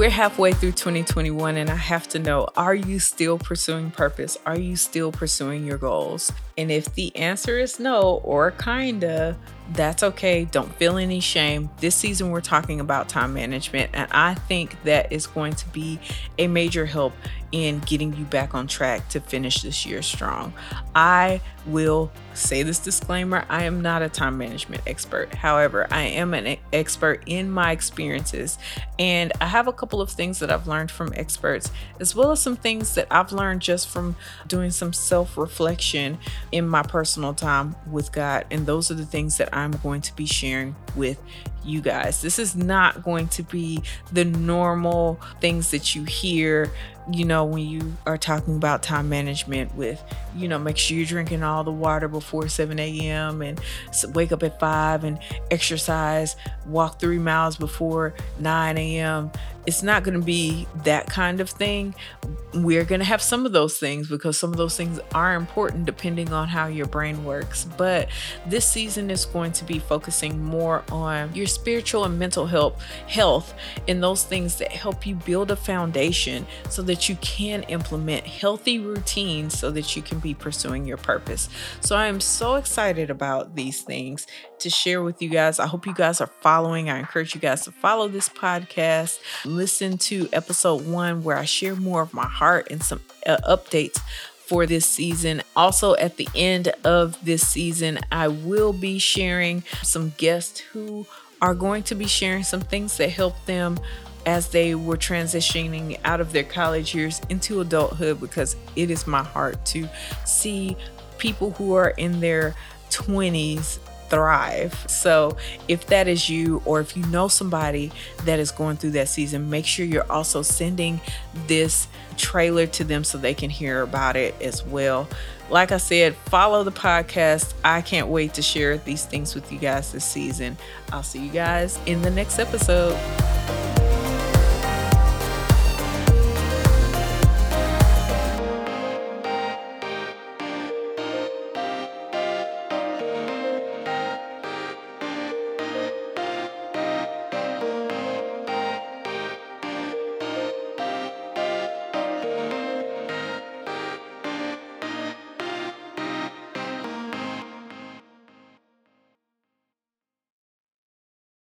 We're halfway through 2021, and I have to know are you still pursuing purpose? Are you still pursuing your goals? And if the answer is no, or kinda, that's okay. Don't feel any shame. This season, we're talking about time management, and I think that is going to be a major help in getting you back on track to finish this year strong. I will say this disclaimer I am not a time management expert. However, I am an expert in my experiences, and I have a couple of things that I've learned from experts, as well as some things that I've learned just from doing some self reflection in my personal time with God. And those are the things that I'm going to be sharing with you guys. This is not going to be the normal things that you hear, you know, when you are talking about time management with, you know, make sure you're drinking all the water before 7 a.m. and wake up at 5 and exercise, walk three miles before 9 a.m it's not going to be that kind of thing. We're going to have some of those things because some of those things are important depending on how your brain works. But this season is going to be focusing more on your spiritual and mental health, health and those things that help you build a foundation so that you can implement healthy routines so that you can be pursuing your purpose. So I am so excited about these things to share with you guys. I hope you guys are following. I encourage you guys to follow this podcast. Listen to episode one where I share more of my heart and some uh, updates for this season. Also, at the end of this season, I will be sharing some guests who are going to be sharing some things that help them as they were transitioning out of their college years into adulthood because it is my heart to see people who are in their 20s thrive. So, if that is you, or if you know somebody that is going through that season, make sure you're also sending this trailer to them so they can hear about it as well. Like I said, follow the podcast. I can't wait to share these things with you guys this season. I'll see you guys in the next episode.